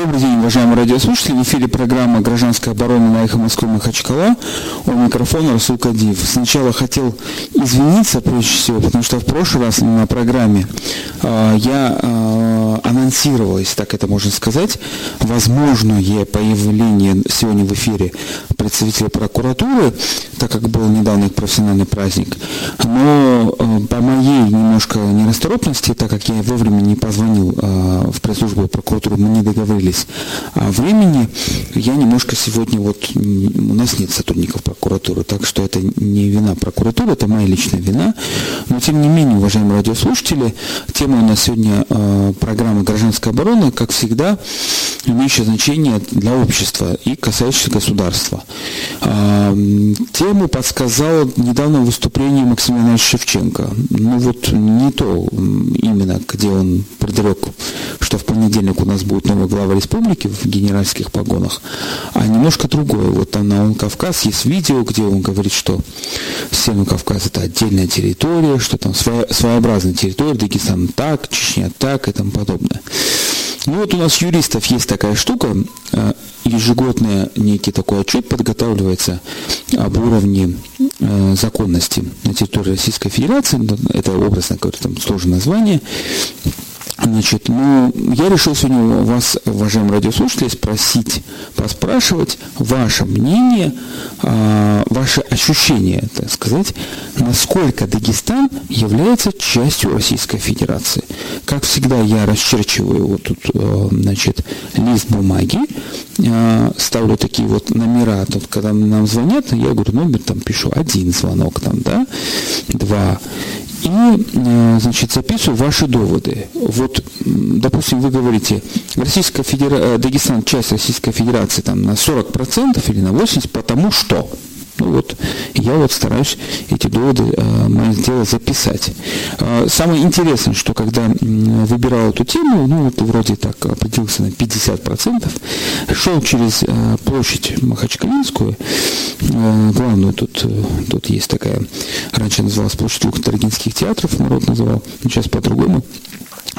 Добрый день, уважаемые радиослушатели. В эфире программа «Гражданская оборона» на эхо Москвы Махачкала. У микрофона Расул Кадиев. Сначала хотел извиниться, прежде всего, потому что в прошлый раз на программе э, я э, анонсировал, если так это можно сказать, возможное появление сегодня в эфире представителя прокуратуры, так как был недавно их профессиональный праздник. Но э, по моей немножко нерасторопности, так как я вовремя не позвонил э, в пресс-службу прокуратуры, мы не договорились договорились о времени. Я немножко сегодня вот, у нас нет сотрудников прокуратуры, так что это не вина прокуратуры, это моя личная вина. Но тем не менее, уважаемые радиослушатели, тема у нас сегодня э, программы «Гражданская оборона», как всегда, имеющая значение для общества и касающаяся государства. Э, тему подсказал недавно выступление Максима Шевченко. Ну вот не то именно, где он предрек, что в понедельник у нас будет новый глава республики в генеральских погонах, а немножко другое. Вот там на Он Кавказ есть видео, где он говорит, что Северный Кавказ это отдельная территория, что там своеобразная территория, Дагестан так, Чечня так и тому подобное. Ну вот у нас юристов есть такая штука, э, ежегодный некий такой отчет подготавливается об уровне э, законности на территории Российской Федерации, это образно говоря, там сложное название, Значит, ну, я решил сегодня вас, уважаемые радиослушатели, спросить, поспрашивать ваше мнение, э, ваше ощущение, так сказать, насколько Дагестан является частью Российской Федерации. Как всегда, я расчерчиваю вот тут, э, значит, лист бумаги, э, ставлю такие вот номера, тут, когда нам звонят, я говорю, номер там пишу, один звонок там, да, два, и, э, значит, записываю ваши доводы. Вот, допустим, вы говорите, Российская Федерация, Дагестан часть Российской Федерации там на 40% или на 80%, потому что. Ну вот, я вот стараюсь эти доводы э, дело записать. Э, самое интересное, что когда выбирал эту тему, ну вот вроде так определился на 50%, шел через э, площадь Махачкалинскую, э, главную тут, э, тут есть такая, раньше называлась площадь двух Таргинских театров, народ называл, сейчас по-другому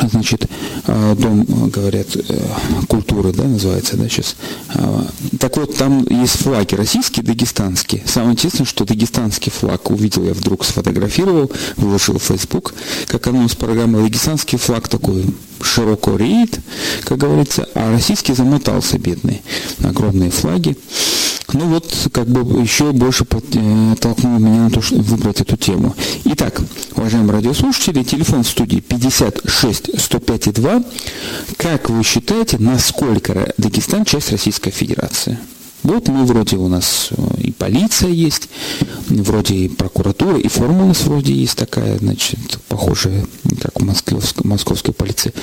значит, э, дом, э, говорят, э, культуры, да, называется, да, сейчас. Так вот, там есть флаги российские, дагестанские. Самое интересное, что дагестанский флаг увидел я вдруг, сфотографировал, выложил в Facebook, как анонс программы. Дагестанский флаг такой широко реет, как говорится, а российский замотался, бедный. Огромные флаги. Ну вот, как бы еще больше э, толкнуло меня на то, чтобы выбрать эту тему. Итак, уважаемые радиослушатели, телефон в студии 56 105 2. Как вы считаете, насколько Дагестан часть Российской Федерации? Вот мы вроде у нас э, и полиция есть, вроде и прокуратура, и формула у нас вроде есть такая, значит, похожая, как у московской, московской полиции.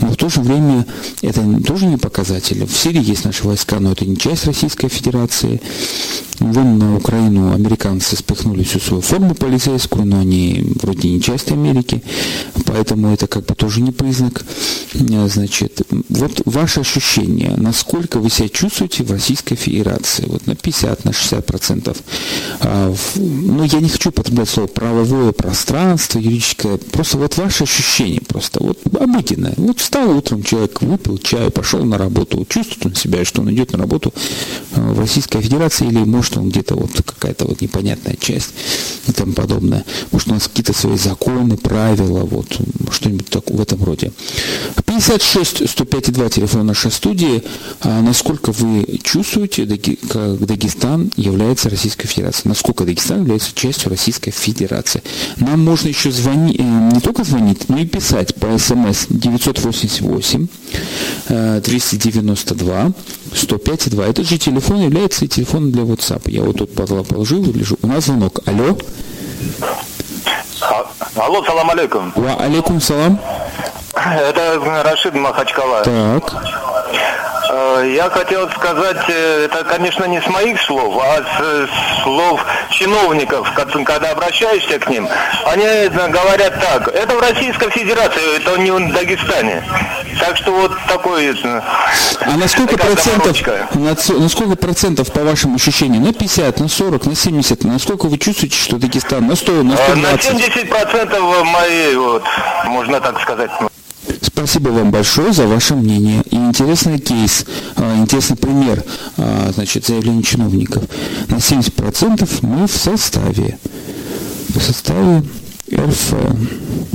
Но в то же время это тоже не показатель. В Сирии есть наши войска, но это не часть Российской Федерации. Вон на Украину американцы спихнули всю свою форму полицейскую, но они вроде не часть Америки, поэтому это как бы тоже не признак. Э, значит, вот ваше ощущение, насколько вы себя чувствуете в Российской Федерации, вот на 50, на 60 процентов. А, ну, я не хочу употреблять слово правовое пространство, юридическое, просто вот ваше ощущение просто, вот обыденное. Вот встал утром человек, выпил чай, пошел на работу, чувствует он себя, что он идет на работу э, в Российской Федерации или может он где-то вот какая-то вот непонятная часть и тому подобное. Может у нас какие-то свои законы, правила, вот что-нибудь так, в этом роде. 56 105 2 телефон нашей студии. А насколько вы чувствуете, как Дагестан является Российской Федерацией? Насколько Дагестан является частью Российской Федерации? Нам можно еще звонить, э, не только звонить, но и писать по смс 988 392 105 2. Этот же телефон является и телефоном для WhatsApp. Я вот тут положил, лежу. У нас звонок. Алло. А, алло, салам алейкум. Ва алейкум салам. Это Рашид Махачкала. Так. Э, я хотел сказать, э, это, конечно, не с моих слов, а с слов чиновников, когда обращаешься к ним. Они говорят так, это в Российской Федерации, это не в Дагестане. Так что вот такой... Э, а на сколько процентов, на, на сколько процентов, по вашим ощущениям, на 50, на 40, на 70, на сколько вы чувствуете, что Дагестан, на 100, на 120? На 70 процентов моей, вот, можно так сказать. Спасибо вам большое за ваше мнение. И интересный кейс, а, интересный пример а, значит, заявления чиновников. На 70% мы в составе. В составе РФ.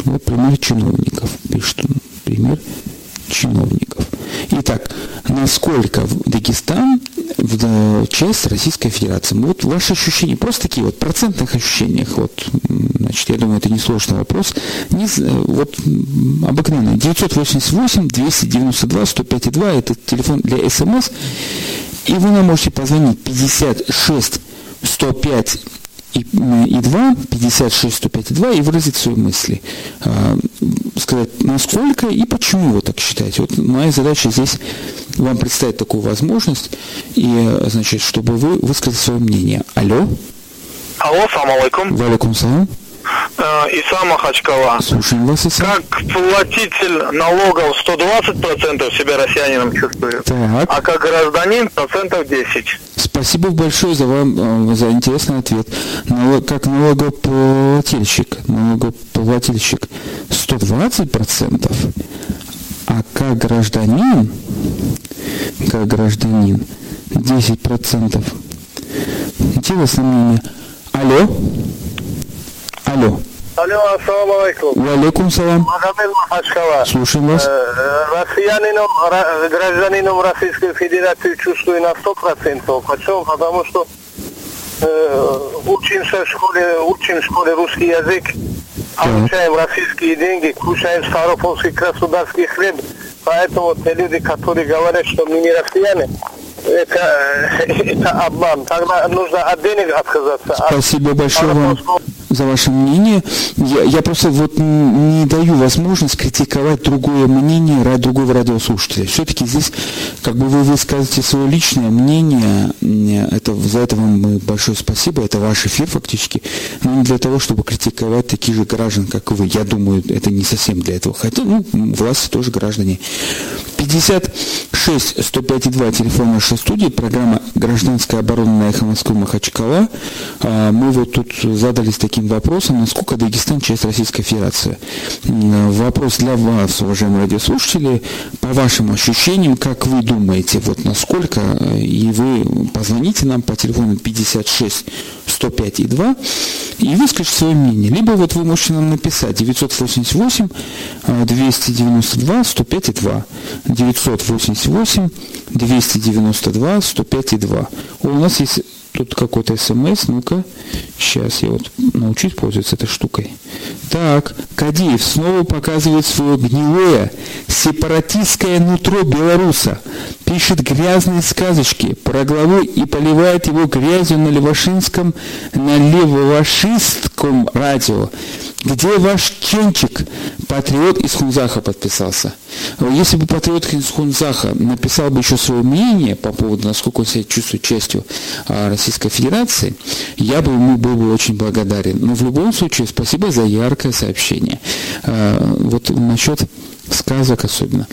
Вот пример чиновников. Пишет пример чиновников. Итак, насколько Дагестан в часть Российской Федерации? Вот ваши ощущения, просто такие вот процентных ощущениях, вот, значит, я думаю, это несложный вопрос. Не, вот обыкновенный 988 292 105 2 это телефон для СМС, и вы нам можете позвонить 56 105 и, и 2, 56, 105 и 2, и выразить свои мысли. А, сказать, насколько и почему вы так считаете. Вот моя задача здесь вам представить такую возможность, и, значит, чтобы вы высказали свое мнение. Алло. Алло, салам алейкум. Валикум салам. Э, Исам Махачкала. Слушаем вас, Исам. Как платитель налогов 120% себя россиянином чувствую, Так. а как гражданин процентов 10. Спасибо большое за вам э, за интересный ответ. Налог, как налогоплательщик, налогоплательщик 120%, а как гражданин, как гражданин 10%. Интересное мнение. Алло. Алло. Алло, ассаламу алейкум. Валикум салам. Магомед Махачкала. Слушаем вас. Э, Россиянином, ра- гражданином Российской Федерации чувствую на 100%. Почему? Потому что э, учимся в школе, учим в школе русский язык, получаем российские деньги, кушаем Ставропольский государственный хлеб. Поэтому те люди, которые говорят, что мы не россияне, это, э, это обман. Тогда нужно от денег отказаться. от Спасибо большое вам за ваше мнение. Я, я просто вот не даю возможность критиковать другое мнение ради другого радиослушателя. Все-таки здесь как бы вы высказываете свое личное мнение. Это, за это вам большое спасибо. Это ваш эфир фактически. Но не для того, чтобы критиковать таких же граждан, как вы. Я думаю, это не совсем для этого. Хотя, ну, власти тоже граждане. 56 105 2 телефон нашей студии, программа «Гражданская оборона» на эхо Москвы Махачкала. А, Мы вот тут задались таким вопросом, насколько Дагестан часть Российской Федерации. М, Вопрос для вас, уважаемые радиослушатели, по вашим ощущениям, как вы думаете, вот насколько, э, и вы позвоните нам по телефону 56 105 и 2 и выскажите свое мнение. Либо вот вы можете нам написать 988 э, 292 105 и 2. 988 292 105 и 2. О, у нас есть тут какой-то смс, ну-ка, сейчас я вот научусь пользоваться этой штукой. Так, Кадиев снова показывает свое гнилое сепаратистское нутро белоруса. Пишет грязные сказочки про главу и поливает его грязью на левашинском, на левошистском радио. Где ваш Ченчик? Патриот из Хунзаха подписался. Если бы патриот из Хунзаха написал бы еще свое мнение по поводу, насколько он себя чувствует частью а, Российской Федерации, я бы ему был бы очень благодарен. Но в любом случае, спасибо за яркое сообщение. А, вот насчет сказок особенно.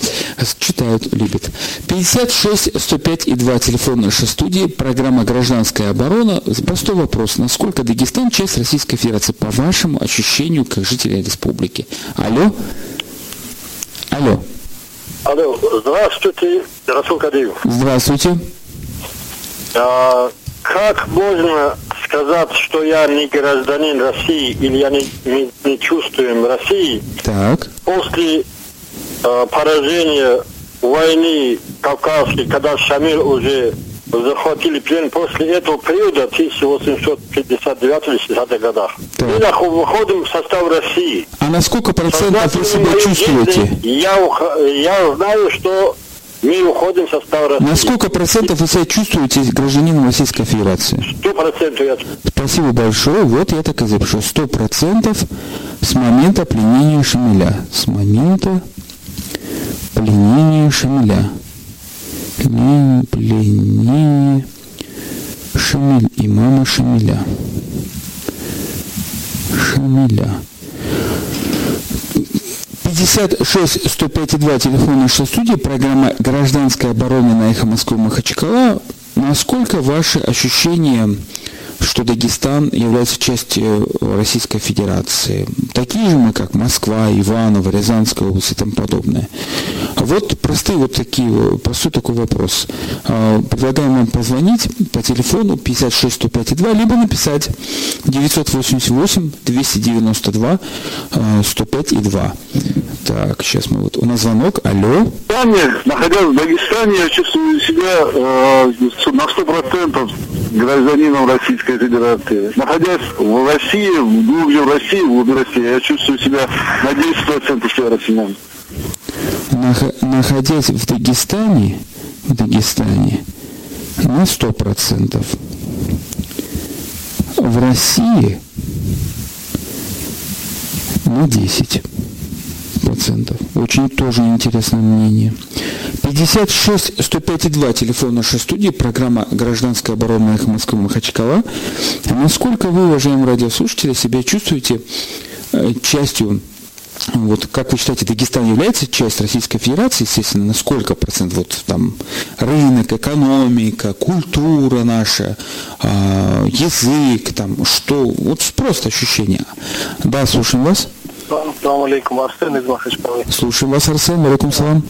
Читают, любят. 56 105 и 2 телефон нашей студии. Программа «Гражданская оборона». Простой вопрос. Насколько Дагестан часть Российской Федерации, по вашему ощущению, как жителя республики? Алло? Алло. Алло, здравствуйте, Расул Кадиев. Здравствуйте. А, как можно сказать, что я не гражданин России или я не, не, не чувствую России Так. после а, поражения войны Кавказской, когда Шамиль уже захватили плен после этого периода 1859-60 годах. Так. Мы выходим в состав России. А на сколько процентов вы себя чувствуете? Я, я знаю, что мы уходим в состав России. На сколько процентов вы себя чувствуете гражданином Российской Федерации? Сто процентов я Спасибо большое. Вот я так и запишу. Сто процентов с момента пленения Шамиля. С момента пленения Шамиля. Пленение, пленение Шамиль, имама Шамиля. Шамиля. 56 105 2 телефон нашей студии, программа «Гражданская оборона» на эхо Москвы Махачкала. Насколько ваши ощущения что Дагестан является частью Российской Федерации. Такие же мы, как Москва, Иваново, Рязанская область и тому подобное. Вот простые вот такие, простой такой вопрос. А, предлагаем вам позвонить по телефону 56 105 2, либо написать 988 292 105 и 2. Так, сейчас мы вот, у нас звонок, алло. Находясь в Дагестане, я чувствую себя э, на 100% гражданином Российской Федерации. Находясь в России, глубже в России, в России, я чувствую себя на 10% себя россиянин. Находясь в Дагестане, в Дагестане, на 100%. В России на 10 процентов. Очень тоже интересное мнение. 56 105 2, телефон нашей студии, программа «Гражданская оборона» Эхо Москвы Махачкала. Насколько вы, уважаемые радиослушатели, себя чувствуете э, частью вот как вы считаете, Дагестан является частью Российской Федерации, естественно, на сколько процентов? Вот там рынок, экономика, культура наша, э, язык, там что? Вот просто ощущения. Да, слушаем вас. Салам алейкум, Арсен из Махачкалы. Слушаем вас, Арсен, алейкум салам.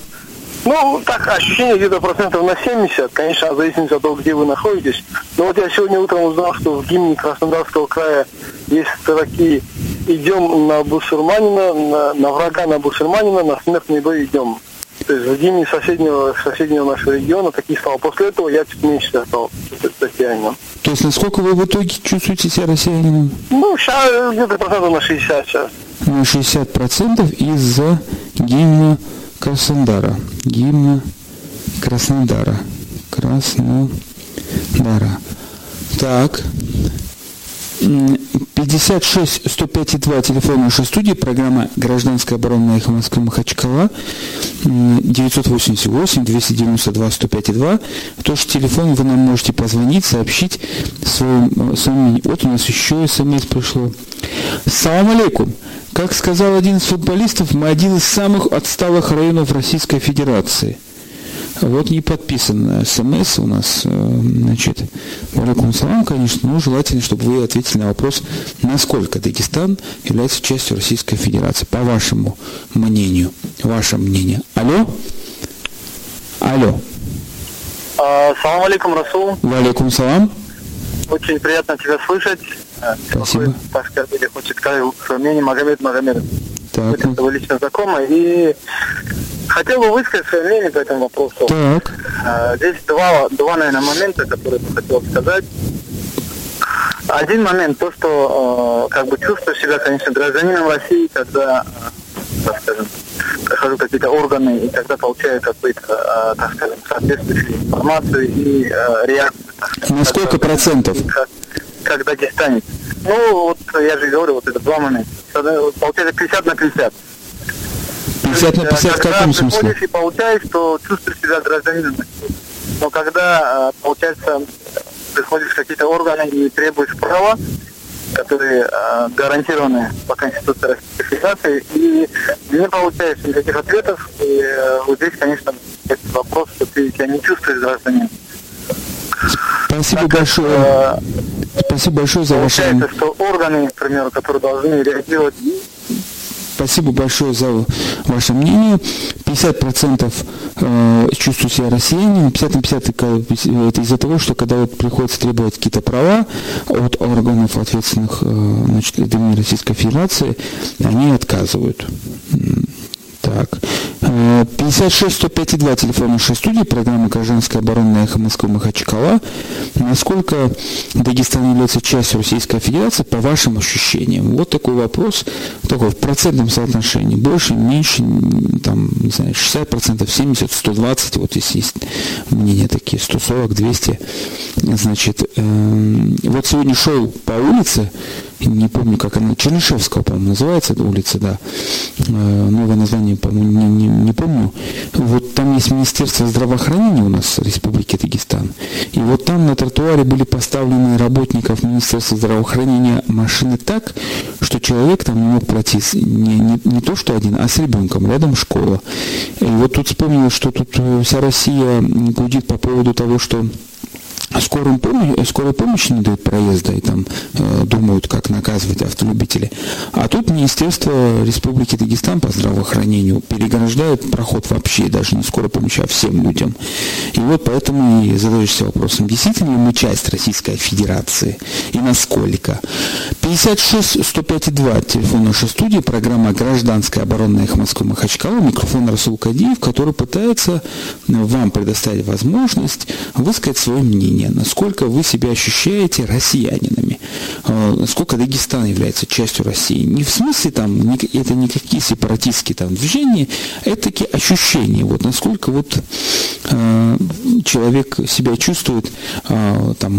Ну, так, ощущение где-то процентов на 70, конечно, в зависимости от того, где вы находитесь. Но вот я сегодня утром узнал, что в гимне Краснодарского края есть строки «Идем на бусурманина, на, на врага на бусурманина, на смертный бой идем». То есть в гимне соседнего, соседнего нашего региона такие слова. После этого я чуть меньше стал россиянином. То есть насколько вы в итоге чувствуете себя россиянином? Ну, сейчас где-то процентов на 60 сейчас. На 60 процентов из-за гимна Краснодара. Гимна Краснодара. Краснодара. Так. 56 105 2 телефон нашей студии, программа «Гражданская оборона» Эхо Москвы Махачкала, 988 292 105 2. Тоже телефон, вы нам можете позвонить, сообщить свое, свое мнение. Вот у нас еще смс пришло. Салам алейкум. Как сказал один из футболистов, мы один из самых отсталых районов Российской Федерации. Вот не подписан смс у нас, э, значит, Валикум салам, конечно, но желательно, чтобы вы ответили на вопрос, насколько Дагестан является частью Российской Федерации, по вашему мнению, ваше мнение. Алло? Алло. А, салам алейкум, Расул. Валикум салам. Очень приятно тебя слышать. Спасибо. Хочет сказать свое мнение Магомед Магомедов. Так. Это его лично знакомый. И хотел бы высказать свое мнение по этому вопросу. Так. А, здесь два, два, наверное, момента, которые бы хотел сказать. Один момент, то, что э, как бы чувствую себя, конечно, гражданином России, когда, э, так скажем, прохожу какие-то органы и когда получаю какую-то, так скажем, соответствующую информацию и реакцию. На сколько процентов? Как, как дагестанец. Ну, вот я же говорю, вот это два момента. Получается 50 на 50. 50 на 50 в каком смысле? Когда и получаешь, то чувствуешь себя гражданином. Но когда, получается, приходишь в какие-то органы и требуешь права, которые э, гарантированы по Конституции Российской Федерации, и не получаешь никаких ответов. И э, вот здесь, конечно, вопрос, что ты себя не чувствуешь гражданин. Спасибо так, большое. Э, Спасибо большое за ваше... Получается, что органы, к примеру, которые должны реагировать Спасибо большое за ваше мнение. 50% э, чувствую себя россиянином, 50 на 50 это из-за того, что когда вот приходится требовать какие-то права от органов ответственных э, значит, Российской Федерации, они отказывают. Так. 56 105 2 телефон нашей студии, программа «Гражданская оборона» эхо Москвы Махачкала. Насколько Дагестан является частью Российской Федерации, по вашим ощущениям? Вот такой вопрос, такой в процентном соотношении. Больше, меньше, там, не знаю, 60%, 70%, 120%, вот здесь есть мнения такие, 140, 200. Значит, э, вот сегодня шел по улице, не помню, как она, Чернышевского, по-моему, называется эта улица, да, э, новое название, по-моему, не, не, не помню. Вот там есть Министерство здравоохранения у нас в Республике Дагестан, и вот там на тротуаре были поставлены работников Министерства здравоохранения машины так, что человек там не мог пройти не, не, не то, что один, а с ребенком, рядом школа. И вот тут вспомнил, что тут вся Россия гудит по поводу того, что скорым помощь, скорой помощи не дают проезда и там э, думают, как наказывать автолюбителей. А тут Министерство Республики Дагестан по здравоохранению переграждает проход вообще, даже не скорой помощи, а всем людям. И вот поэтому и задаешься вопросом, действительно ли мы часть Российской Федерации и насколько. 56 105 2 телефон нашей студии, программа «Гражданская оборона их Москвы Махачкала», микрофон Расул Кадиев, который пытается вам предоставить возможность высказать свое мнение, насколько вы себя ощущаете россиянинами, э, насколько Дагестан является частью России. Не в смысле там, это никакие сепаратистские там движения, это такие ощущения, вот насколько вот э, человек себя чувствует э, там,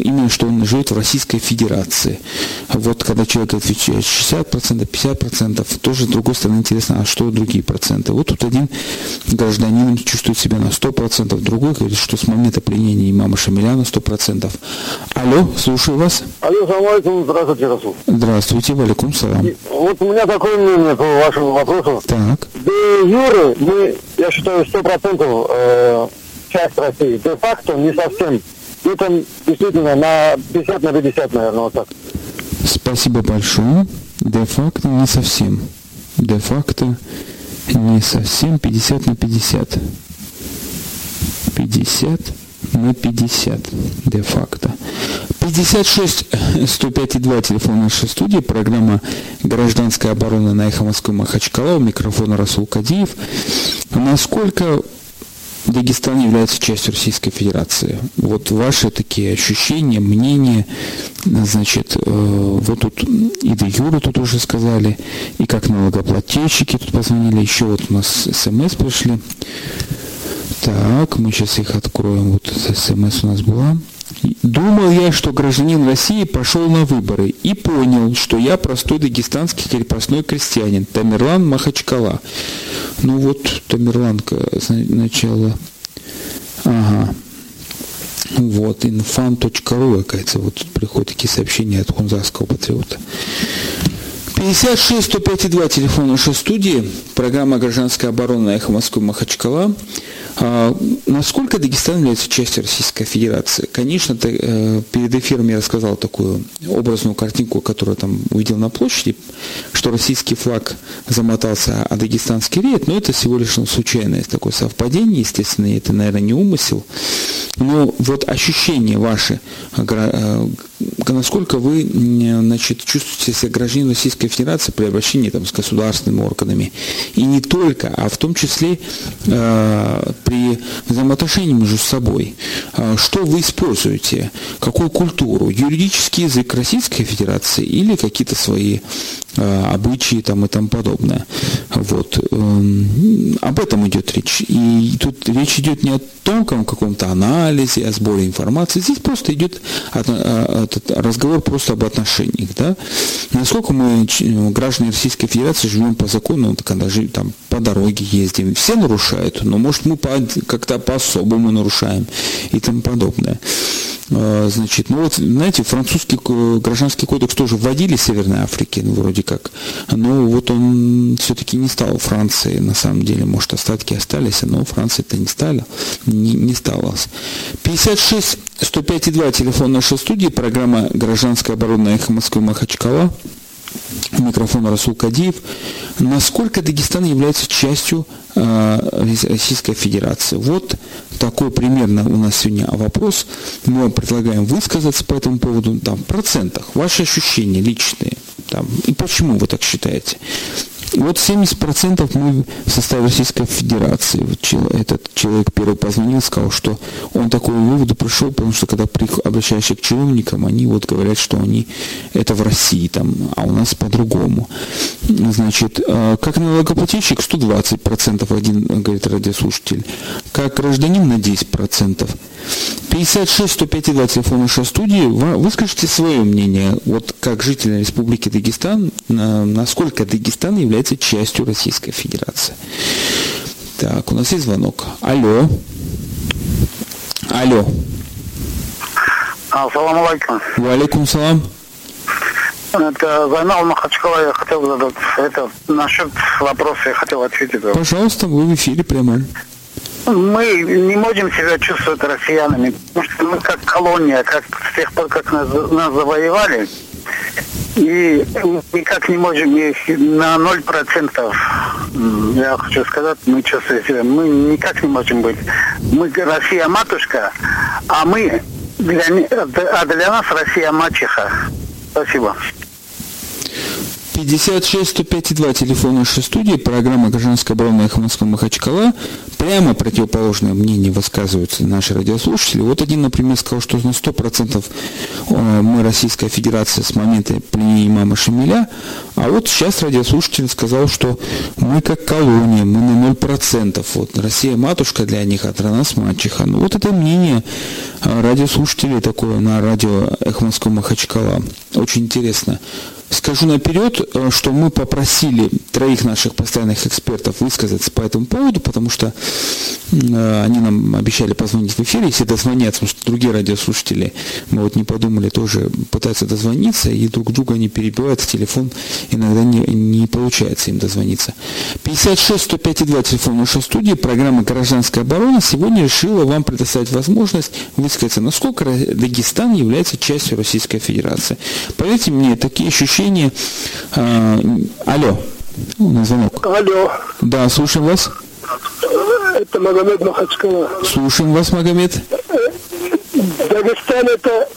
именно что он живет в Российской Федерации. Вот когда человек отвечает 60%, 50%, тоже с другой стороны интересно, а что другие проценты? Вот тут один гражданин чувствует себя на 100%, другой говорит, что с момента пленения имама Шамиля на 100%. Алло, слушаю вас. Алло, салам здравствуйте, Расул. Здравствуйте, валикум салам. Вот у меня такое мнение по вашему вопросу. Так. Де юры мы, я считаю, 100% э, часть России. Де-факто не совсем. Это действительно на 50 на 50, наверное, вот так. Спасибо большое. Де-факто не совсем. Де-факто не совсем 50 на 50. 50 на 50 де-факто. 56 105 2 телефон нашей студии, программа «Гражданская оборона» на Эхо Москвы Махачкала, у микрофона Расул Кадиев. Насколько Дагестан является частью Российской Федерации. Вот ваши такие ощущения, мнения, значит, э, вот тут и до Юры тут уже сказали, и как налогоплательщики тут позвонили, еще вот у нас смс пришли. Так, мы сейчас их откроем. Вот смс у нас была. Думал я, что гражданин России пошел на выборы и понял, что я простой дагестанский крепостной крестьянин, Тамерлан Махачкала. Ну вот, Тамерланка, начало. Ага. Вот, infan.ru, оказывается, вот тут приходят такие сообщения от хунзарского патриота. 56 105 2 телефон нашей студии, программа «Гражданская оборона» «Эхо Москвы» Махачкала. А, насколько Дагестан является частью Российской Федерации? Конечно, э, перед эфиром я рассказал такую образную картинку, которую там увидел на площади, что российский флаг замотался, а дагестанский рейд, но это всего лишь случайное такое совпадение, естественно, это, наверное, не умысел. Но вот ощущения ваши, э, насколько вы значит, чувствуете себя гражданином Российской Федерации при обращении там, с государственными органами, и не только, а в том числе э, при взаимоотношении между собой. Э, что вы используете? Какую культуру? Юридический язык Российской Федерации или какие-то свои обычаи там, и тому подобное? Вот. Э, об этом идет речь. И тут речь идет не о тонком каком-то анализе, о сборе информации. Здесь просто идет этот разговор просто об отношениях. Да? Насколько мы, граждане Российской Федерации, живем по закону, когда живем, там, по дороге ездим, все нарушают, но может мы как-то по-особому нарушаем и тому подобное. А, значит, ну вот, знаете, французский гражданский кодекс тоже вводили в Северной Африке, ну, вроде как, но вот он все-таки не стал Франции, на самом деле, может, остатки остались, но Франция это не стала, не, не стала. 56 105,2 телефон нашей студии, программа «Гражданская оборона эхо Москвы Махачкала». Микрофон Расул Кадиев. Насколько Дагестан является частью э, Российской Федерации? Вот такой примерно у нас сегодня вопрос. Мы вам предлагаем высказаться по этому поводу там, в процентах. Ваши ощущения личные. Там, и почему вы так считаете? Вот 70% мы в составе Российской Федерации. Вот этот человек первый позвонил, сказал, что он такой выводу пришел, потому что когда обращаешься к чиновникам, они вот говорят, что они это в России, там, а у нас по-другому. Значит, а, как налогоплательщик 120%, один говорит радиослушатель, как гражданин на 10%. 56 105 2 телефон нашей студии. Выскажите свое мнение, вот как житель Республики Дагестан, насколько Дагестан является частью Российской Федерации. Так, у нас есть звонок. Алло. Алло. Ассаламу алейкум. Валейкум салам. Это Зайнал Махачкала, я хотел задать, это насчет вопроса я хотел ответить. Пожалуйста, вы в эфире прямо. Мы не можем себя чувствовать россиянами, потому что мы как колония, как с тех пор, как нас, нас завоевали, и никак не можем на ноль процентов, я хочу сказать, мы чувствуем себя, мы никак не можем быть. Мы Россия матушка, а мы для, а для нас Россия мачеха. Спасибо. 56 105 2 телефон нашей студии, программа «Гражданская оборона» Эхо Москвы Махачкала. Прямо противоположное мнение высказываются наши радиослушатели. Вот один, например, сказал, что на 100% э, мы Российская Федерация с момента пленения мамы Шамиля, а вот сейчас радиослушатель сказал, что мы как колония, мы на 0%. Вот Россия матушка для них, а для нас мачеха. Ну вот это мнение э, радиослушателей такое на радио Эхо Москвы Махачкала. Очень интересно. Скажу наперед, э, что мы попросили троих наших постоянных экспертов высказаться по этому поводу, потому что э, они нам обещали позвонить в эфире, если дозвонятся, потому что другие радиослушатели, мы вот не подумали, тоже пытаются дозвониться, и друг друга они перебивают, телефон иногда не, не получается им дозвониться. 56 105 2 телефон нашей студии, программа «Гражданская оборона» сегодня решила вам предоставить возможность высказаться, насколько Дагестан является частью Российской Федерации. Поверьте мне, такие ощущения сообщение. А, алло. На звонок. Алло. Да, слушаем вас. Это Магомед Махачкала. Слушаем вас, Магомед. Дагестан это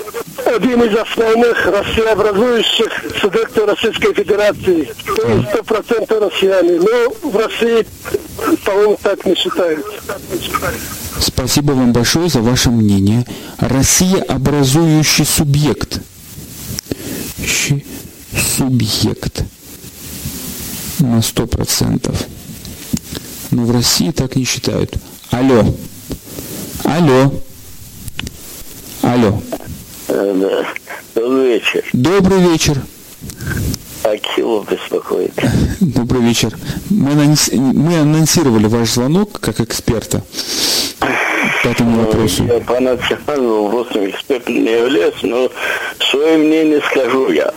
один из основных россиообразующих субъектов Российской Федерации. То есть сто процентов россияне. Но в России, по-моему, так не считают. Спасибо вам большое за ваше мнение. Россия образующий субъект субъект на сто процентов. Но в России так не считают. Алло. Алло. Алло. Добрый вечер. Добрый вечер. Акилов беспокоит. Добрый вечер. Мы, анонси... мы анонсировали ваш звонок как эксперта по этому вопросу. Я по национальному вопросу экспертом не являюсь, но свое мнение скажу я.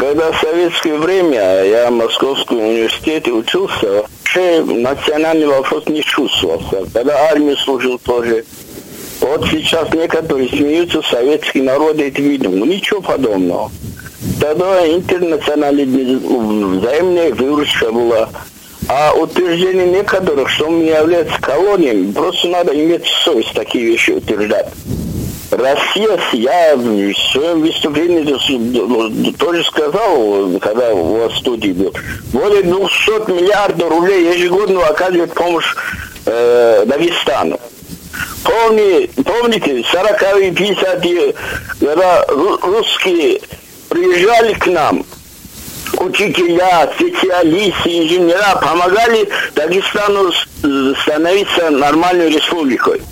Когда в советское время я в Московском университете учился, вообще национальный вопрос не чувствовался. Когда армию служил тоже. Вот сейчас некоторые смеются, советский народ это видим. Ну ничего подобного. Тогда интернационализм, взаимная выручка была. А утверждение некоторых, что мы является колонией, просто надо иметь совесть такие вещи утверждать. Россия, я в своем выступлении тоже сказал, когда у вас в студии был, более 200 миллиардов рублей ежегодно оказывает помощь э, Дагестану. Помни, помните, 40-е, 50-е, когда русские приезжали к нам, учителя, специалисты, инженера помогали Дагестану становиться нормальной республикой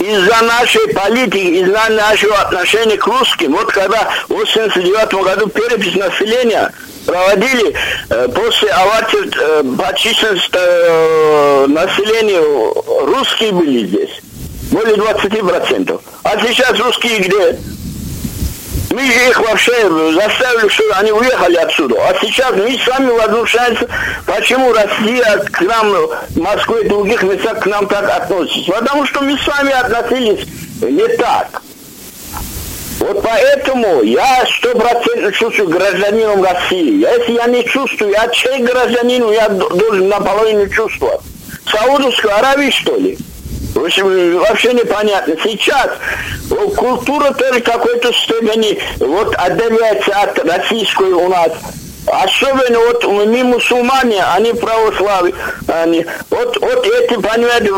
из-за нашей политики, из-за нашего отношения к русским, вот когда в 89 году перепись населения проводили э, после аварии э, по численности э, населения русские были здесь, более 20%. А сейчас русские где? Мы же их вообще заставили, что они уехали отсюда. А сейчас мы сами возмущаемся, почему Россия к нам, Москва и других местах к нам так относится. Потому что мы сами относились не так. Вот поэтому я стопроцентно чувствую гражданином России. Если я не чувствую, я чей гражданин, я должен наполовину чувствовать. Саудовской Аравии, что ли? В общем, вообще непонятно. Сейчас культура тоже какой-то степени вот отдаляется от российской у нас. Особенно вот мы мусульмане, они православные. Они, вот, вот эти, понимаете,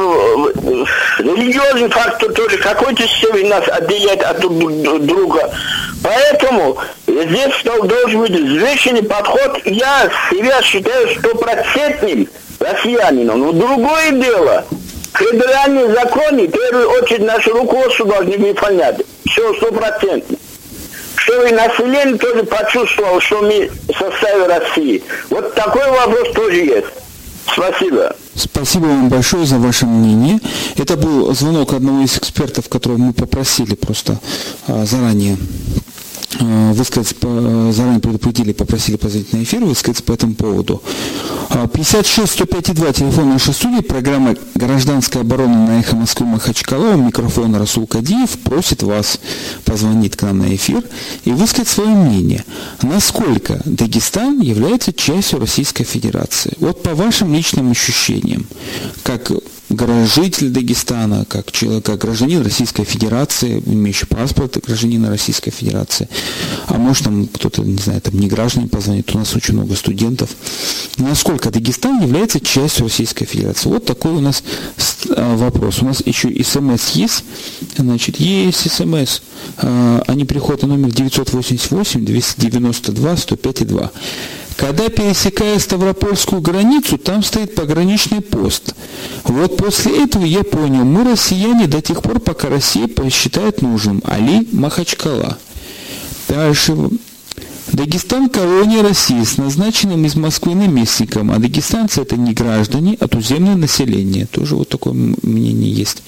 религиозный фактор тоже какой-то степени нас отделяет от друг друга. Поэтому здесь должен быть взвешенный подход. Я себя считаю стопроцентным россиянином. Но другое дело – Федеральные законы, в первую очередь, наше руководство должны выполнять. Все стопроцентно. Чтобы население тоже почувствовало, что мы в составе России. Вот такой вопрос тоже есть. Спасибо. Спасибо вам большое за ваше мнение. Это был звонок одного из экспертов, которого мы попросили просто а, заранее э, высказать, заранее предупредили, попросили позвонить на эфир, высказать по этому поводу. 56 105 2, телефон нашей студии, программа «Гражданская оборона» на эхо Москвы Махачкала, микрофон Расул Кадиев просит вас позвонить к нам на эфир и высказать свое мнение. Насколько Дагестан является частью Российской Федерации? Вот по вашим личным ощущениям, как житель Дагестана, как, человек, как гражданин Российской Федерации, имеющий паспорт гражданина Российской Федерации, а может там кто-то, не знаю, там не граждане позвонит, у нас очень много студентов. Насколько Дагестан является частью Российской Федерации? Вот такой у нас а, вопрос. У нас еще смс есть, значит, есть смс. А, они приходят на номер 988 292 105 2. Когда пересекая Ставропольскую границу, там стоит пограничный пост. Вот после этого я понял, мы россияне до тех пор, пока Россия посчитает нужным. Али Махачкала. Дальше Дагестан – колония России с назначенным из Москвы наместником, а дагестанцы – это не граждане, а туземное население. Тоже вот такое мнение есть.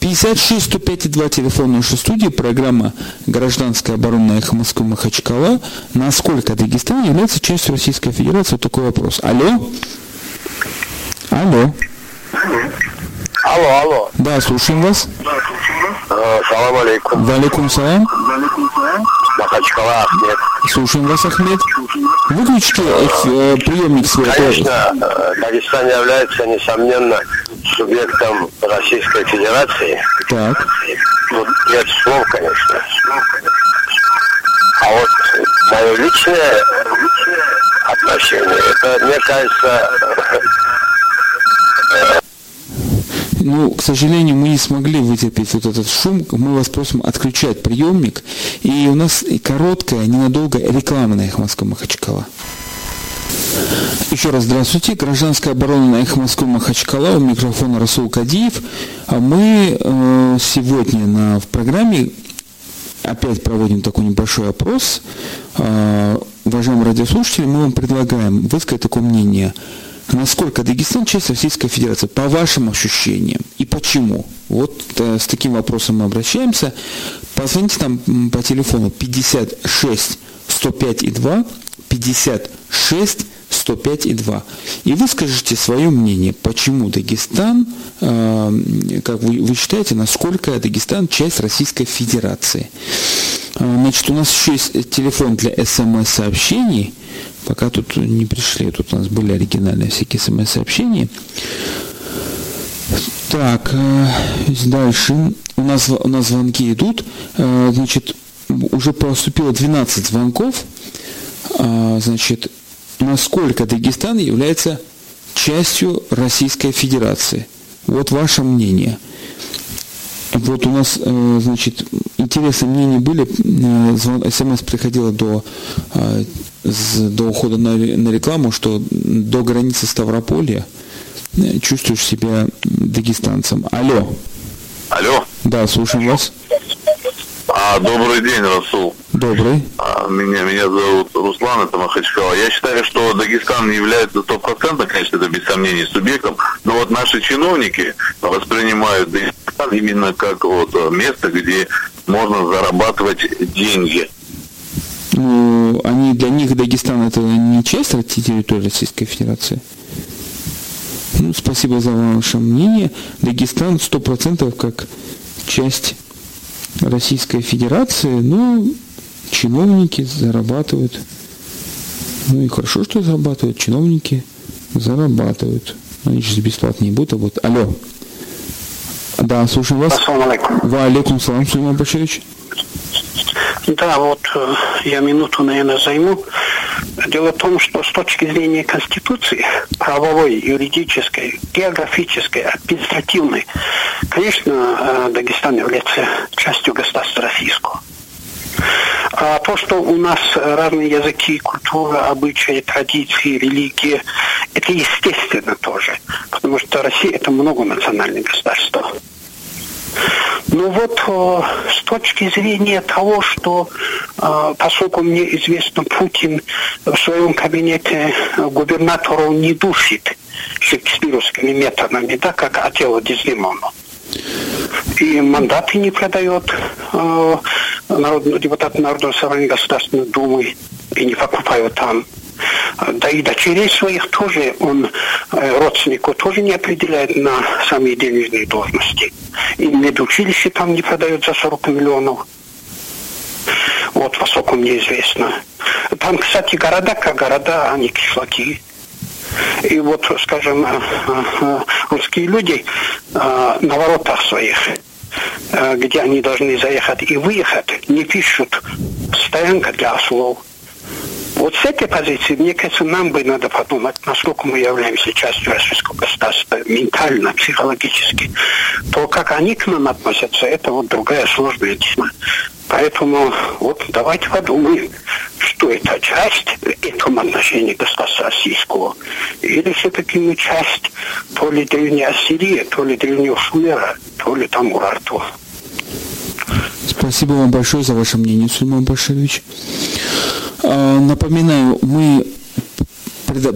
56 105 2 телефон нашей студии, программа «Гражданская оборона» эхо Москвы Махачкала. Насколько Дагестан является частью Российской Федерации? Вот такой вопрос. Алло? Алло? Алло, алло. Да, слушаем вас. Э, салам алейкум. Валикум салам. Махачкала, Ахмед. Слушаем вас, Ахмед. Выключите э, приемник свой. Конечно, э, Дагестан является, несомненно, субъектом Российской Федерации. Так. Тут нет слов, конечно. А вот мое личное отношение, это, мне кажется, ну, к сожалению, мы не смогли вытерпеть вот этот шум. Мы вас просим отключать приемник. И у нас короткая, ненадолго реклама на их Махачкала. Еще раз здравствуйте. Гражданская оборона на их Москвы Махачкала. У микрофона Расул Кадиев. А мы э, сегодня на, в программе опять проводим такой небольшой опрос. Э, уважаемые радиослушатели, мы вам предлагаем высказать такое мнение – насколько Дагестан часть Российской Федерации, по вашим ощущениям, и почему? Вот э, с таким вопросом мы обращаемся. Позвоните нам по телефону 56 105 и 2, 56 105 и 2. И вы скажите свое мнение, почему Дагестан, э, как вы, вы считаете, насколько Дагестан часть Российской Федерации. Э, значит, у нас еще есть телефон для смс-сообщений – Пока тут не пришли, тут у нас были оригинальные всякие смс-сообщения. Так, э, дальше. У нас, у нас звонки идут. Э, значит, уже поступило 12 звонков. Э, значит, насколько Дагестан является частью Российской Федерации? Вот ваше мнение. Вот у нас, значит, интересные мнения были. СМС приходило до до ухода на, на рекламу, что до границы Ставрополья э, чувствуешь себя дагестанцем. Алло. Алло. Да, слушаем вас. А, добрый день, Расул. Добрый. А, меня, меня зовут Руслан, это Махачкала. Я считаю, что Дагестан является стопроцентно, конечно, это без сомнений, субъектом, но вот наши чиновники воспринимают Дагестан именно как вот место, где можно зарабатывать деньги они для них Дагестан это не часть территории Российской Федерации. Ну, спасибо за ваше мнение. Дагестан сто процентов как часть Российской Федерации, ну, чиновники зарабатывают. Ну и хорошо, что зарабатывают. Чиновники зарабатывают. Они же бесплатно не будут работать. Алло. Да, слушаю вас. Ассаламу алейкум. Ва алейкум салам, Сулейман Баширович. Да, вот э, я минуту, наверное, займу. Дело в том, что с точки зрения Конституции, правовой, юридической, географической, административной, конечно, э, Дагестан является частью государства российского. А то, что у нас разные языки, культура, обычаи, традиции, религии, это естественно тоже, потому что Россия – это многонациональное государство. Ну вот э, с точки зрения того, что э, поскольку мне известно, Путин в своем кабинете губернатору не душит шекспировскими методами, да, как отдела Дезлимону. И мандаты не продает. Э, народного, депутата Народного собрания Государственной Думы и не покупаю там. Да и дочерей своих тоже он, э, родственнику тоже не определяет на самые денежные должности. И медучилище там не продает за 40 миллионов. Вот, высоко мне известно. Там, кстати, города как города, они кишлаки. И вот, скажем, э, э, русские люди на воротах своих где они должны заехать и выехать, не пишут стоянка для ослов. Вот с этой позиции, мне кажется, нам бы надо подумать, насколько мы являемся частью российского государства ментально, психологически. То, как они к нам относятся, это вот другая сложная тема. Поэтому вот давайте подумаем, что это часть этого отношения государства российского. Или все-таки мы часть то ли древней Ассирии, то ли древнего Шумера, то ли там Урарту. Спасибо вам большое за ваше мнение, Сульман Башевич. А, напоминаю, мы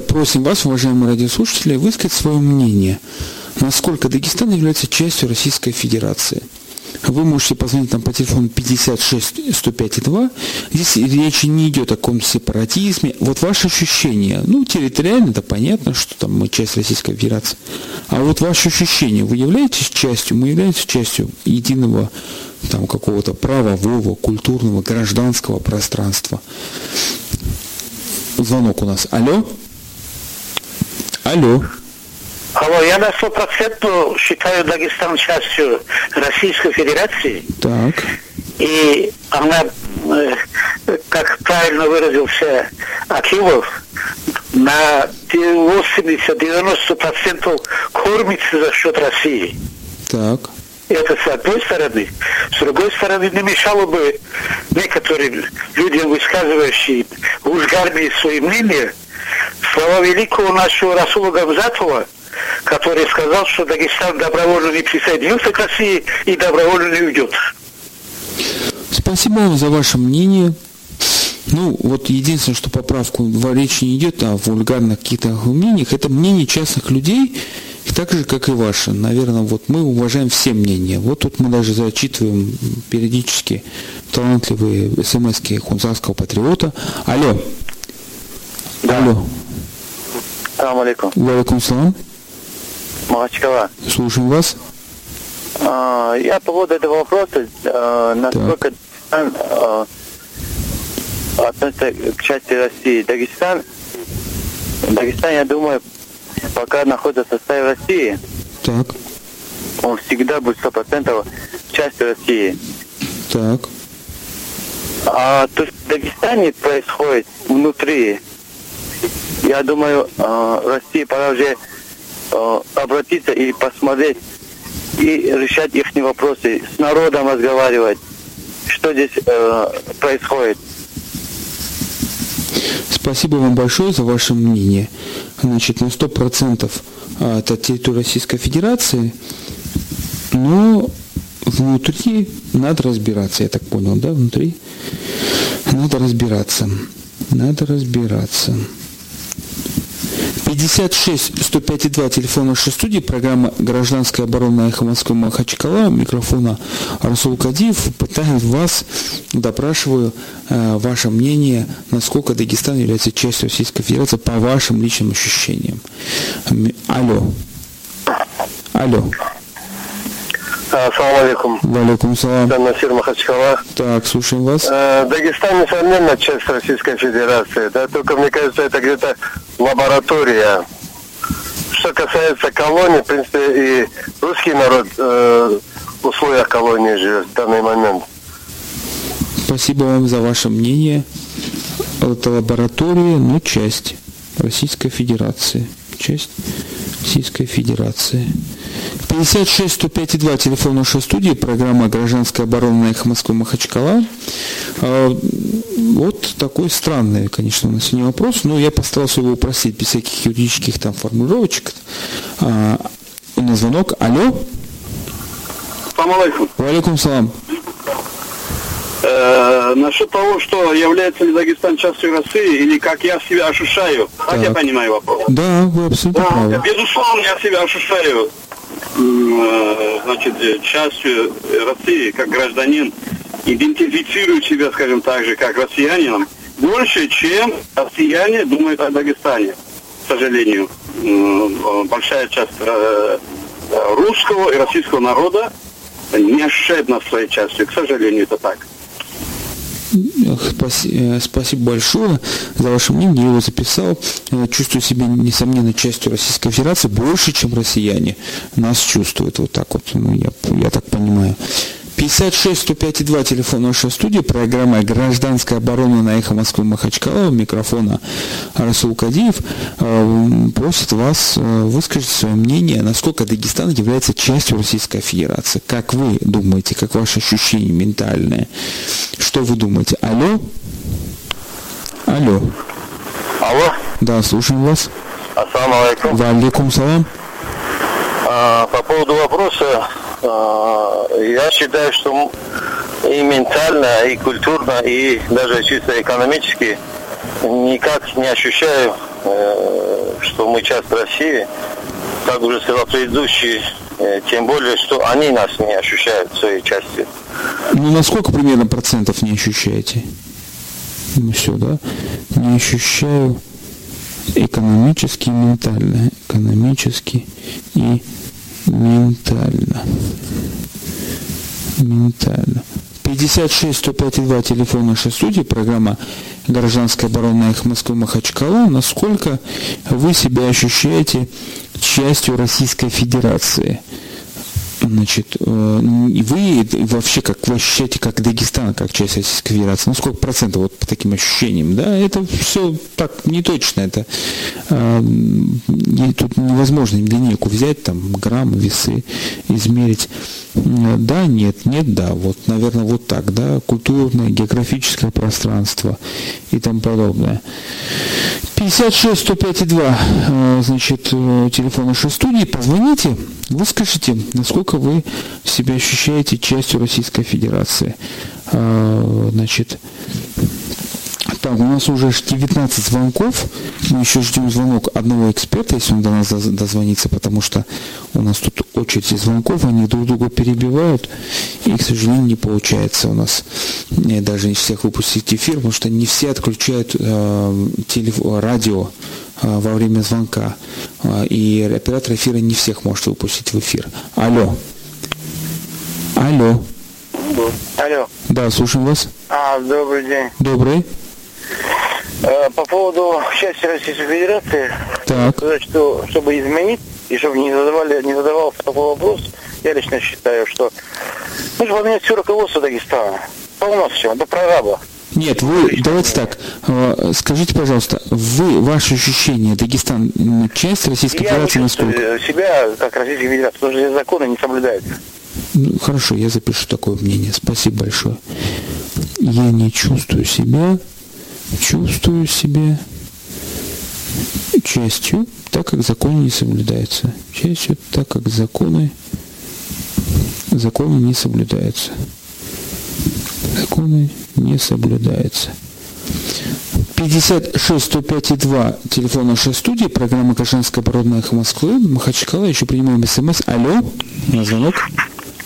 просим вас, уважаемые радиослушатели, высказать свое мнение, насколько Дагестан является частью Российской Федерации. Вы можете позвонить нам по телефону 56 105 2. Здесь речи не идет о каком-то сепаратизме. Вот ваши ощущения, ну, территориально это понятно, что там мы часть Российской Федерации. А вот ваши ощущения, вы являетесь частью, мы являемся частью единого там какого-то правового, культурного, гражданского пространства. Звонок у нас. Алло? Алло. Алло, я на сто процентов считаю Дагестан частью Российской Федерации. Так. И она, э, как правильно выразился Акилов, на 80-90% кормится за счет России. Так. Это с одной стороны. С другой стороны, не мешало бы некоторым людям, высказывающим в Ужгармии свои мнения, слова великого нашего Расула Гамзатова, который сказал, что Дагестан добровольно не присоединился к России и добровольно не уйдет. Спасибо вам за ваше мнение. Ну, вот единственное, что поправку речи не идет о вульгарных каких-то мнениях, это мнение частных людей, так же, как и ваше. Наверное, вот мы уважаем все мнения. Вот тут мы даже зачитываем периодически талантливые смс хунзарского патриота. Алло. Да. Алло. Салам алейкум. Валикум салам. Махачкала. Слушаем вас. А, я по поводу этого вопроса, а, насколько Дагестан а, относится к части России. Дагестан, Дагестан, я думаю, пока находится в составе России, так. он всегда будет сто процентов частью России. Так. А то, что в Дагестане происходит внутри, я думаю, э, России пора уже э, обратиться и посмотреть и решать их вопросы, с народом разговаривать, что здесь э, происходит. Спасибо вам большое за ваше мнение. Значит, на 100% а, это территория Российской Федерации, но внутри надо разбираться, я так понял, да, внутри надо разбираться. Надо разбираться. 56 105 2 телефон нашей студии, программа «Гражданская оборона Эхо Москвы Махачкала», микрофона Расул Кадиев. Пытаюсь вас, допрашиваю э, ваше мнение, насколько Дагестан является частью Российской Федерации по вашим личным ощущениям. Алло. Алло. Ассаламу алейкум. Валейкум салам. Насир Махачкала. Так, слушаем вас. Э, Дагестан, несомненно, часть Российской Федерации, да, только мне кажется, это где-то лаборатория. Что касается колонии, в принципе, и русский народ э, в условиях колонии живет в данный момент. Спасибо вам за ваше мнение. Это лаборатория, но часть Российской Федерации. Часть Российской Федерации. 56 105 2 телефон нашей студии, программа «Гражданская оборона» на эхо Москвы Махачкала. А, вот такой странный, конечно, у нас сегодня вопрос, но я постарался его упростить без всяких юридических там формулировочек. А, у нас звонок. Алло. Салам алейкум. Валикум салам. Э, насчет того, что является ли Дагестан частью России, или как я себя ощущаю, так, так я понимаю вопрос. Да, вы абсолютно да, правы. Безусловно, я себя ощущаю э, значит, частью России, как гражданин идентифицируют себя, скажем так же, как россиянином, больше, чем россияне думают о Дагестане. К сожалению, большая часть э, русского и российского народа не ощущает нас своей частью. К сожалению, это так. Спасибо, спасибо большое за ваше мнение. Я его записал. Чувствую себя, несомненно, частью Российской Федерации больше, чем россияне. Нас чувствуют вот так вот. Ну, я, я так понимаю. 56 105 2 телефон нашей студии, программа «Гражданская оборона» на эхо Москвы Махачкала, микрофона Расул Кадиев, э, просит вас э, высказать свое мнение, насколько Дагестан является частью Российской Федерации. Как вы думаете, как ваше ощущение ментальное? Что вы думаете? Алло? Алло. Алло? Да, слушаем вас. Ассаламу алейкум. Ва алейкум салам. А, по поводу вопроса я считаю, что и ментально, и культурно, и даже чисто экономически никак не ощущаю, э, что мы часть России. Как уже сказал предыдущий, э, тем более, что они нас не ощущают своей частью. Ну, на сколько примерно процентов не ощущаете? Ну, все, да? Не ощущаю экономически и ментально. Экономически и ментально. Ментально. 56 105 2 телефон нашей студии, программа «Гражданская оборона их Москвы Махачкала». Насколько вы себя ощущаете частью Российской Федерации? Значит, э, вы вообще как вы ощущаете как Дагестан, как часть Российской Федерации? Ну, сколько процентов вот по таким ощущениям? Да, это все так не точно. Это э, тут невозможно линейку взять, там граммы, весы измерить. Да, нет, нет, да. Вот, наверное, вот так, да. Культурное, географическое пространство и тому подобное. 56 105 2, значит, э, телефон нашей студии. Позвоните, выскажите, насколько вы себя ощущаете частью Российской Федерации. А, значит, так, у нас уже 19 звонков. Мы еще ждем звонок одного эксперта, если он до нас дозвонится, потому что у нас тут очередь звонков, они друг друга перебивают, и, к сожалению, не получается у нас даже не всех выпустить эфир, потому что не все отключают э, телеф... радио э, во время звонка, э, и оператор эфира не всех может выпустить в эфир. Алло. Алло. Алло. Да, слушаем вас. А, добрый день. Добрый. Э, по поводу части Российской Федерации, так. сказать, что чтобы изменить и чтобы не задавали, не задавался такой вопрос, я лично считаю, что нужно поменять все руководство Дагестана. Полностью, до прораба. Нет, вы, давайте так, э, скажите, пожалуйста, вы, ваше ощущение, Дагестан часть Российской я Федерации насколько? Я себя как Российской Федерации, потому что законы не соблюдаются. Ну, хорошо, я запишу такое мнение. Спасибо большое. Я не чувствую себя чувствую себя частью, так как законы не соблюдаются. Частью, так как законы, законы не соблюдаются. Законы не соблюдаются. 56 105 2 телефон нашей студии, программа Кашанская оборудная Москвы, Махачкала, еще принимаем смс. Алло, на звонок.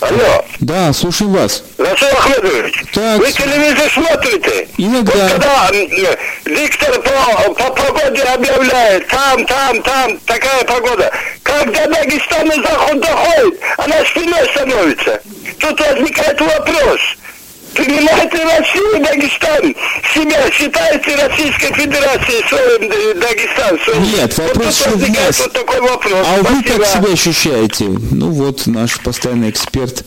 Алло. Да, слушаем вас. Расул Ахмедович, так. вы телевизор смотрите? Иногда. Вот когда диктор по, по погоде объявляет, там, там, там, такая погода. Когда Дагестан на заход доходит, она спиной становится. Тут возникает вопрос. Принимает ли Россия и Дагестан себя, считает ли Российская Федерация своим Дагестан? Своим? Нет, вопрос вот в нас. Вот такой вопрос. А Спасибо. вы как себя ощущаете? Ну вот наш постоянный эксперт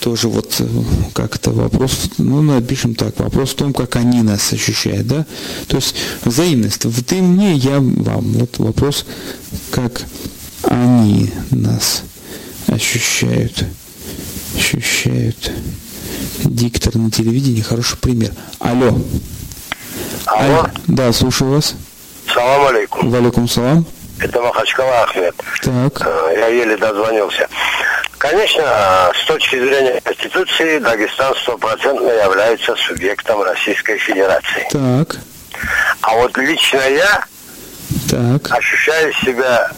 тоже вот э, как-то вопрос, ну напишем так, вопрос в том, как они нас ощущают, да? То есть взаимность. Ты мне, я вам. Вот вопрос, как они нас ощущают. Ощущают. Диктор на телевидении хороший пример. Алло. Алло. Да, слушаю вас. Салам алейкум. Валикум салам. Это Махачкала Ахмед. Так. Э, Я еле дозвонился. Конечно, с точки зрения Конституции, Дагестан стопроцентно является субъектом Российской Федерации. Так. А вот лично я Так. ощущаю себя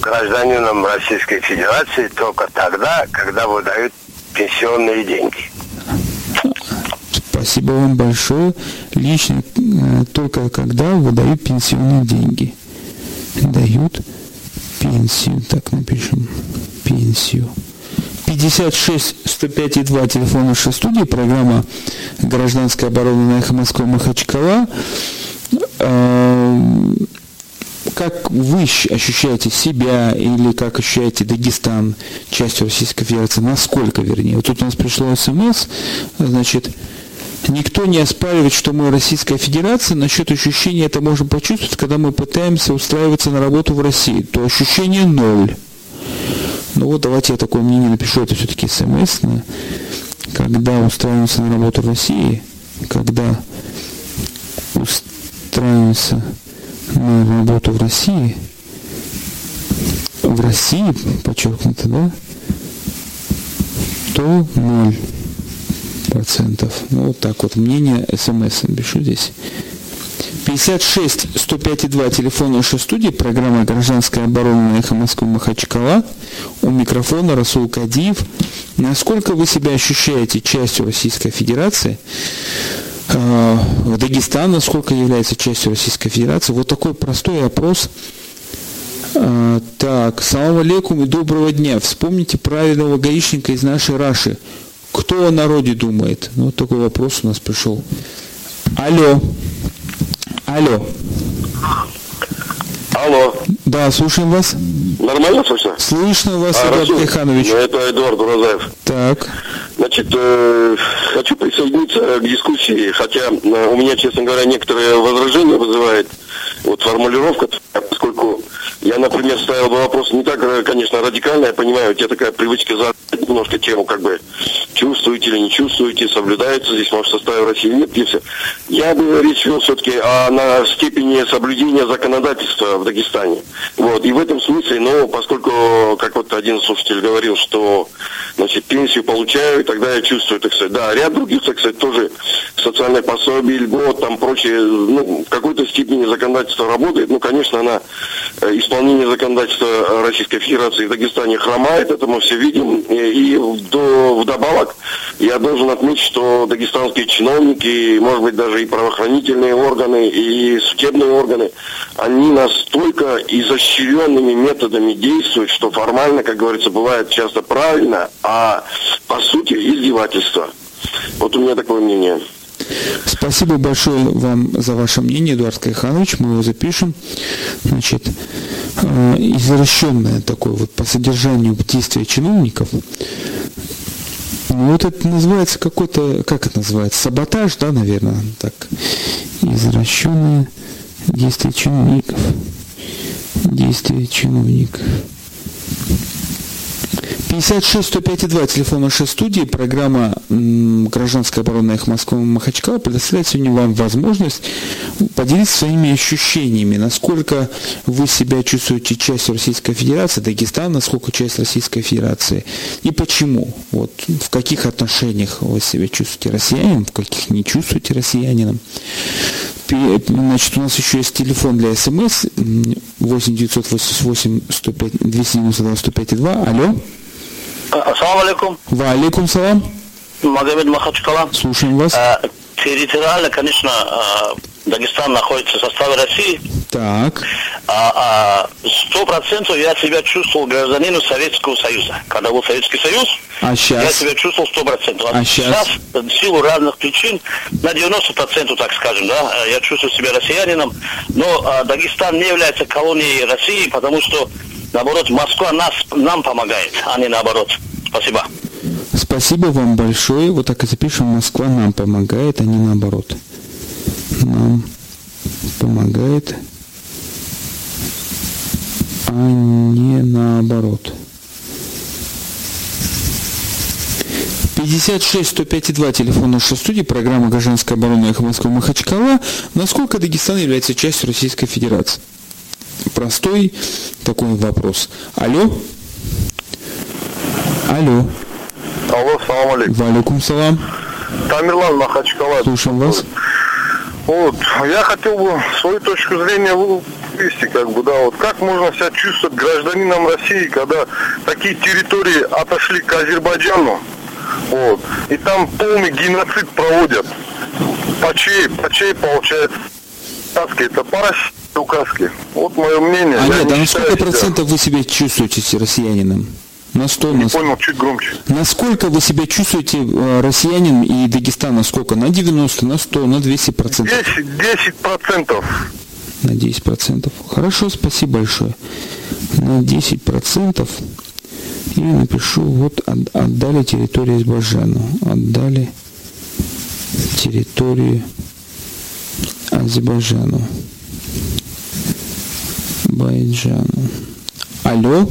гражданином Российской Федерации только тогда, когда выдают пенсионные деньги. Спасибо вам большое. Лично э, только когда выдают пенсионные деньги. Дают пенсию. Так напишем. Пенсию. 56 105 и 2 телефон нашей студии, программа «Гражданская оборона» на эхо Москвы Махачкала. Э, как вы ощущаете себя или как ощущаете Дагестан частью Российской Федерации, насколько вернее. Вот тут у нас пришло смс, значит, никто не оспаривает, что мы Российская Федерация, насчет ощущения это можем почувствовать, когда мы пытаемся устраиваться на работу в России, то ощущение ноль. Ну вот давайте я такое мнение напишу, это все-таки смс, когда устраиваемся на работу в России, когда устраиваемся на работу в России, в России, подчеркнуто, да, то ноль процентов. Ну, вот так вот, мнение смс пишу здесь. 56 105 2 телефон нашей студии, программа «Гражданская оборона» на эхо Москвы Махачкала. У микрофона Расул Кадиев. Насколько вы себя ощущаете частью Российской Федерации? Э, Дагестан, насколько является частью Российской Федерации. Вот такой простой опрос. Э, так, салам алейкум и доброго дня. Вспомните правильного гаишника из нашей Раши. Кто о народе думает? Ну, вот такой вопрос у нас пришел. Алло. Алло. Алло. Да, слушаем вас. Нормально слышно? Слышно вас, а, Эдуард Тиханович. Ну, это Эдуард Уразаев. Так. Значит, э, хочу присоединиться к дискуссии, хотя э, у меня, честно говоря, некоторые возражения вызывает вот формулировка, поскольку я, например, ставил бы вопрос не так, э, конечно, радикально, я понимаю, у тебя такая привычка за немножко тему, как бы, чувствуете или не чувствуете, соблюдается здесь, может, в составе России нет, и. Я бы речь вел все-таки о на степени соблюдения законодательства в Дагестане. Вот, и в этом смысле, ну, поскольку, как вот один слушатель говорил, что, значит, пенсию получаю, тогда я чувствую, так сказать, да, ряд других, так сказать, тоже социальное пособие, льгот, там прочее, ну, в какой-то степени законодательство работает, ну, конечно, она, э, исполнение законодательства Российской Федерации в Дагестане хромает, это мы все видим, и до, вдобавок я должен отметить, что дагестанские чиновники, может быть, даже и правоохранительные органы, и судебные органы, они настолько изощренными методами действуют, что формально, как говорится, бывает часто правильно, а по сути издевательство. Вот у меня такое мнение. Спасибо большое вам за ваше мнение, Эдуард Кайханович. Мы его запишем. Значит, э, извращенное такое вот по содержанию действия чиновников. Ну, вот это называется какой-то, как это называется, саботаж, да, наверное, так. Извращенное действие чиновников. Действие чиновников. 56 105 2, телефон нашей студии, программа «Гражданская оборона их Москвы Махачкала» предоставляет сегодня вам возможность поделиться своими ощущениями, насколько вы себя чувствуете частью Российской Федерации, Дагестана, насколько часть Российской Федерации, и почему, вот, в каких отношениях вы себя чувствуете россиянином, в каких не чувствуете россиянином. Значит, у нас еще есть телефон для СМС 8 988 105 292 105 2. Алло. Ассаламу алейкум. Ва алейкум салам. Магомед Махачкала. Слушаем вас. А, территориально, конечно, а, Дагестан находится в составе России. Так. А, сто процентов я себя чувствовал гражданином Советского Союза. Когда был Советский Союз, а сейчас? я себя чувствовал сто процентов. А сейчас? сейчас, в силу разных причин, на 90 процентов, так скажем, да, я чувствую себя россиянином. Но Дагестан не является колонией России, потому что Наоборот, Москва нас, нам помогает, а не наоборот. Спасибо. Спасибо вам большое. Вот так и запишем. Москва нам помогает, а не наоборот. Нам помогает, а не наоборот. 56 105 2 телефон нашей студии, программа «Гражданская оборона» Эхо Москвы Махачкала. Насколько Дагестан является частью Российской Федерации? Простой такой вопрос. Алло? Алло. Алло, салам алейкум. Валикум салам. Тамерлан Махачкала. Слушаем вас. Вот, я хотел бы свою точку зрения вывести, как бы, да, вот как можно себя чувствовать гражданином России, когда такие территории отошли к Азербайджану, вот, и там полный геноцид проводят. по чьей, по чьей получается? Это по российской указке. Вот мое мнение. А нет, не а на сколько процентов вы себя чувствуете россиянином? На 100, Не на понял, чуть громче. Насколько вы себя чувствуете э, россиянин и Дагестан? Насколько? На 90, на 100, на 200 процентов? 10, 10 процентов. На 10 процентов. Хорошо, спасибо большое. На 10 процентов и напишу, вот от- отдали территорию Азербайджану. Отдали территорию Азербайджану. Байджану. Алло?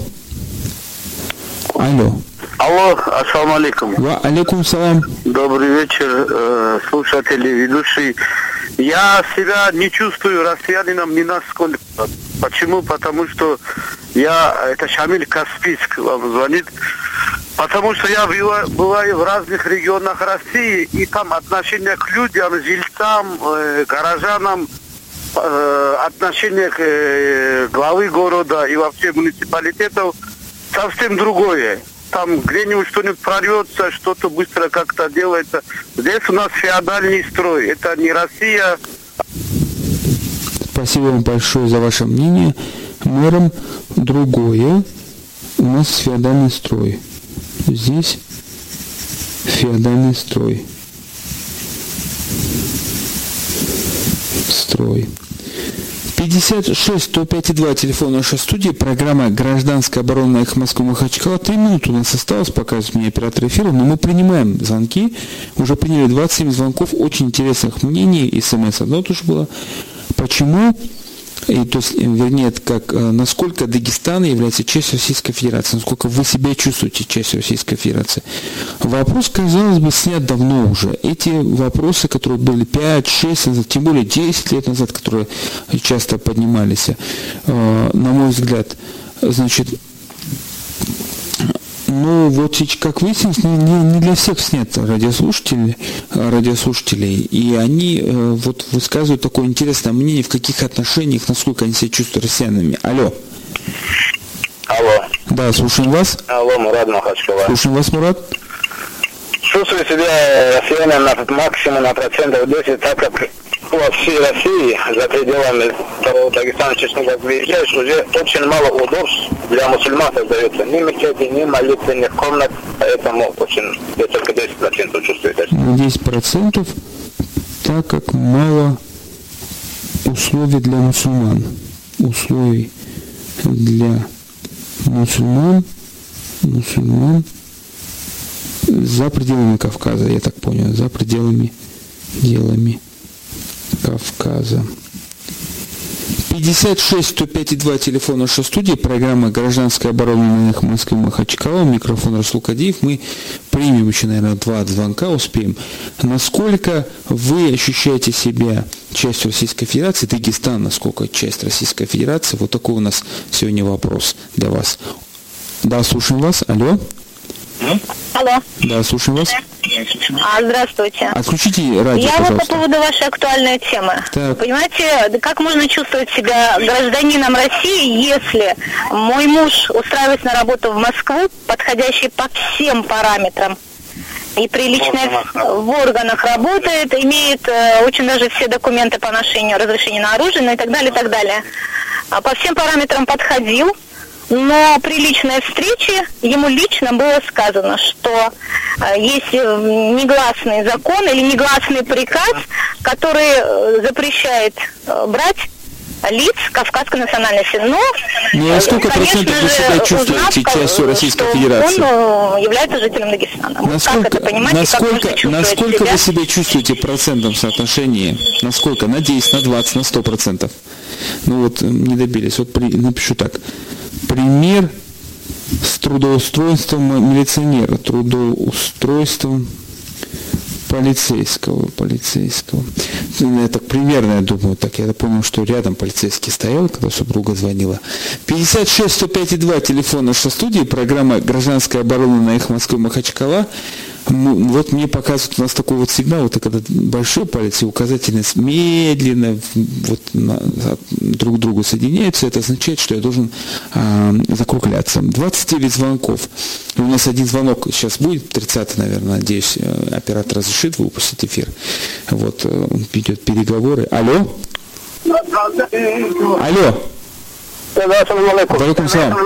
Алло. Алло, ассаламу алейкум. Ва алейкум салам. Добрый вечер, э, слушатели, ведущий. Я себя не чувствую россиянином ни насколько. Почему? Потому что я, это Шамиль Каспийск вам звонит. Потому что я быва- бываю в разных регионах России, и там отношение к людям, жильцам, э, горожанам, отношение к э, главы города и вообще муниципалитетов совсем другое. Там где-нибудь что-нибудь прорвется, что-то быстро как-то делается. Здесь у нас феодальный строй. Это не Россия, Спасибо вам большое за ваше мнение. Мэром другое. У нас феодальный строй. Здесь феодальный строй. Строй. 56 105,2 телефон нашей студии, программа «Гражданская оборона» их Москвы Махачкала. Три минуты у нас осталось, показывает мне оператор эфира, но мы принимаем звонки. Уже приняли 27 звонков, очень интересных мнений, смс одно тоже было. Почему, и, то есть, вернее, как, э, насколько Дагестан является частью Российской Федерации, насколько вы себя чувствуете частью Российской Федерации. Вопрос, казалось бы, снят давно уже. Эти вопросы, которые были 5, 6 назад, тем более 10 лет назад, которые часто поднимались, э, на мой взгляд, значит, ну, вот как выяснилось, не, не- не для всех снят радиослушателей, э, радиослушателей, и они э, вот высказывают такое интересное мнение, в каких отношениях, насколько они себя чувствуют россиянами. Алло. Алло. Да, слушаем вас. Алло, Мурат Махачкала. Слушаем вас, Мурат. Чувствую себя россиянином на максимум на процентов 10, так как во всей России, за пределами того Дагестана, честно как выезжаешь, уже очень мало удобств для мусульман создается. Ни мечети, ни молитвенных комнат, поэтому очень, я только 10% чувствую это. На 10%, так как мало условий для мусульман. Условий для мусульман, мусульман за пределами Кавказа, я так понял, за пределами делами Кавказа. 56 105,2 телефон нашей студии, программа «Гражданская оборона» на их Москве Махачкала, микрофон Расул Кадиев. Мы примем еще, наверное, два звонка, успеем. Насколько вы ощущаете себя частью Российской Федерации, Дагестан, насколько часть Российской Федерации? Вот такой у нас сегодня вопрос для вас. Да, слушаем вас. Алло. Алло. Да, слушаем вас. А, здравствуйте. Отключите радио, Я вот по пожалуйста. поводу вашей актуальной темы. Так. Понимаете, как можно чувствовать себя гражданином России, если мой муж устраивается на работу в Москву, подходящий по всем параметрам, и прилично в органах работает, имеет э, очень даже все документы по ношению разрешения на оружие, ну и так далее, и так далее. А по всем параметрам подходил, но при личной встрече ему лично было сказано, что э, есть э, негласный закон или негласный приказ, который э, запрещает брать лиц кавказской национальности. Но, Ну, а сколько конечно процентов вы себя чувствуете узнав, частью Российской Федерации? Он является жителем Дагестана. Насколько, как это понимаете, насколько, как насколько себя? вы себя чувствуете в процентном соотношении? Насколько? На 10, на 20, на 100 процентов? Ну вот, не добились. Вот при- напишу так. Пример с трудоустройством милиционера, трудоустройством полицейского, полицейского. Ну, Я так примерно, я думаю, так. Я помню, что рядом полицейский стоял, когда супруга звонила. 56 105 2 телефон нашей студии, программа «Гражданская оборона» на их Москвы Махачкала. Ну, вот мне показывают у нас такой вот сигнал, вот когда большой палец и указательный медленно вот на, друг к другу соединяются, это означает, что я должен э, закругляться. 29 звонков. И у нас один звонок сейчас будет, 30 наверное, надеюсь, э, оператор разрешит выпустить эфир. Вот, э, он ведет переговоры. Алло? Алло? Валикум салам.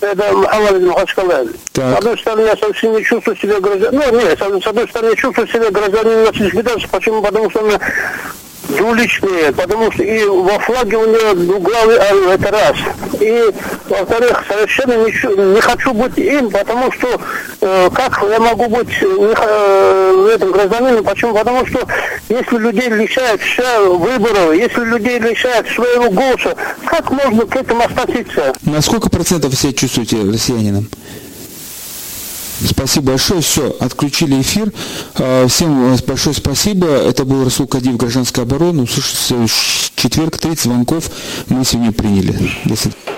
Это Мухаммад из Махачкалы. С одной стороны, я совсем не чувствую себя гражданином. Ну, нет, с одной стороны, я чувствую себя гражданином Российской Федерации. Почему? Потому что у меня двуличные, потому что и во флаге у него двуглавый орел, это раз. И, во-вторых, совершенно не, не хочу быть им, потому что э, как я могу быть не, э, этим гражданином, почему? Потому что если людей лишают выборов, если людей лишают своего голоса, как можно к этому относиться? На сколько процентов вы себя чувствуете россиянином? Спасибо большое. Все, отключили эфир. А, всем большое спасибо. Это был Расул Кадиев, гражданская оборона. Услышимся четверг, 30 звонков мы сегодня приняли. До свидания.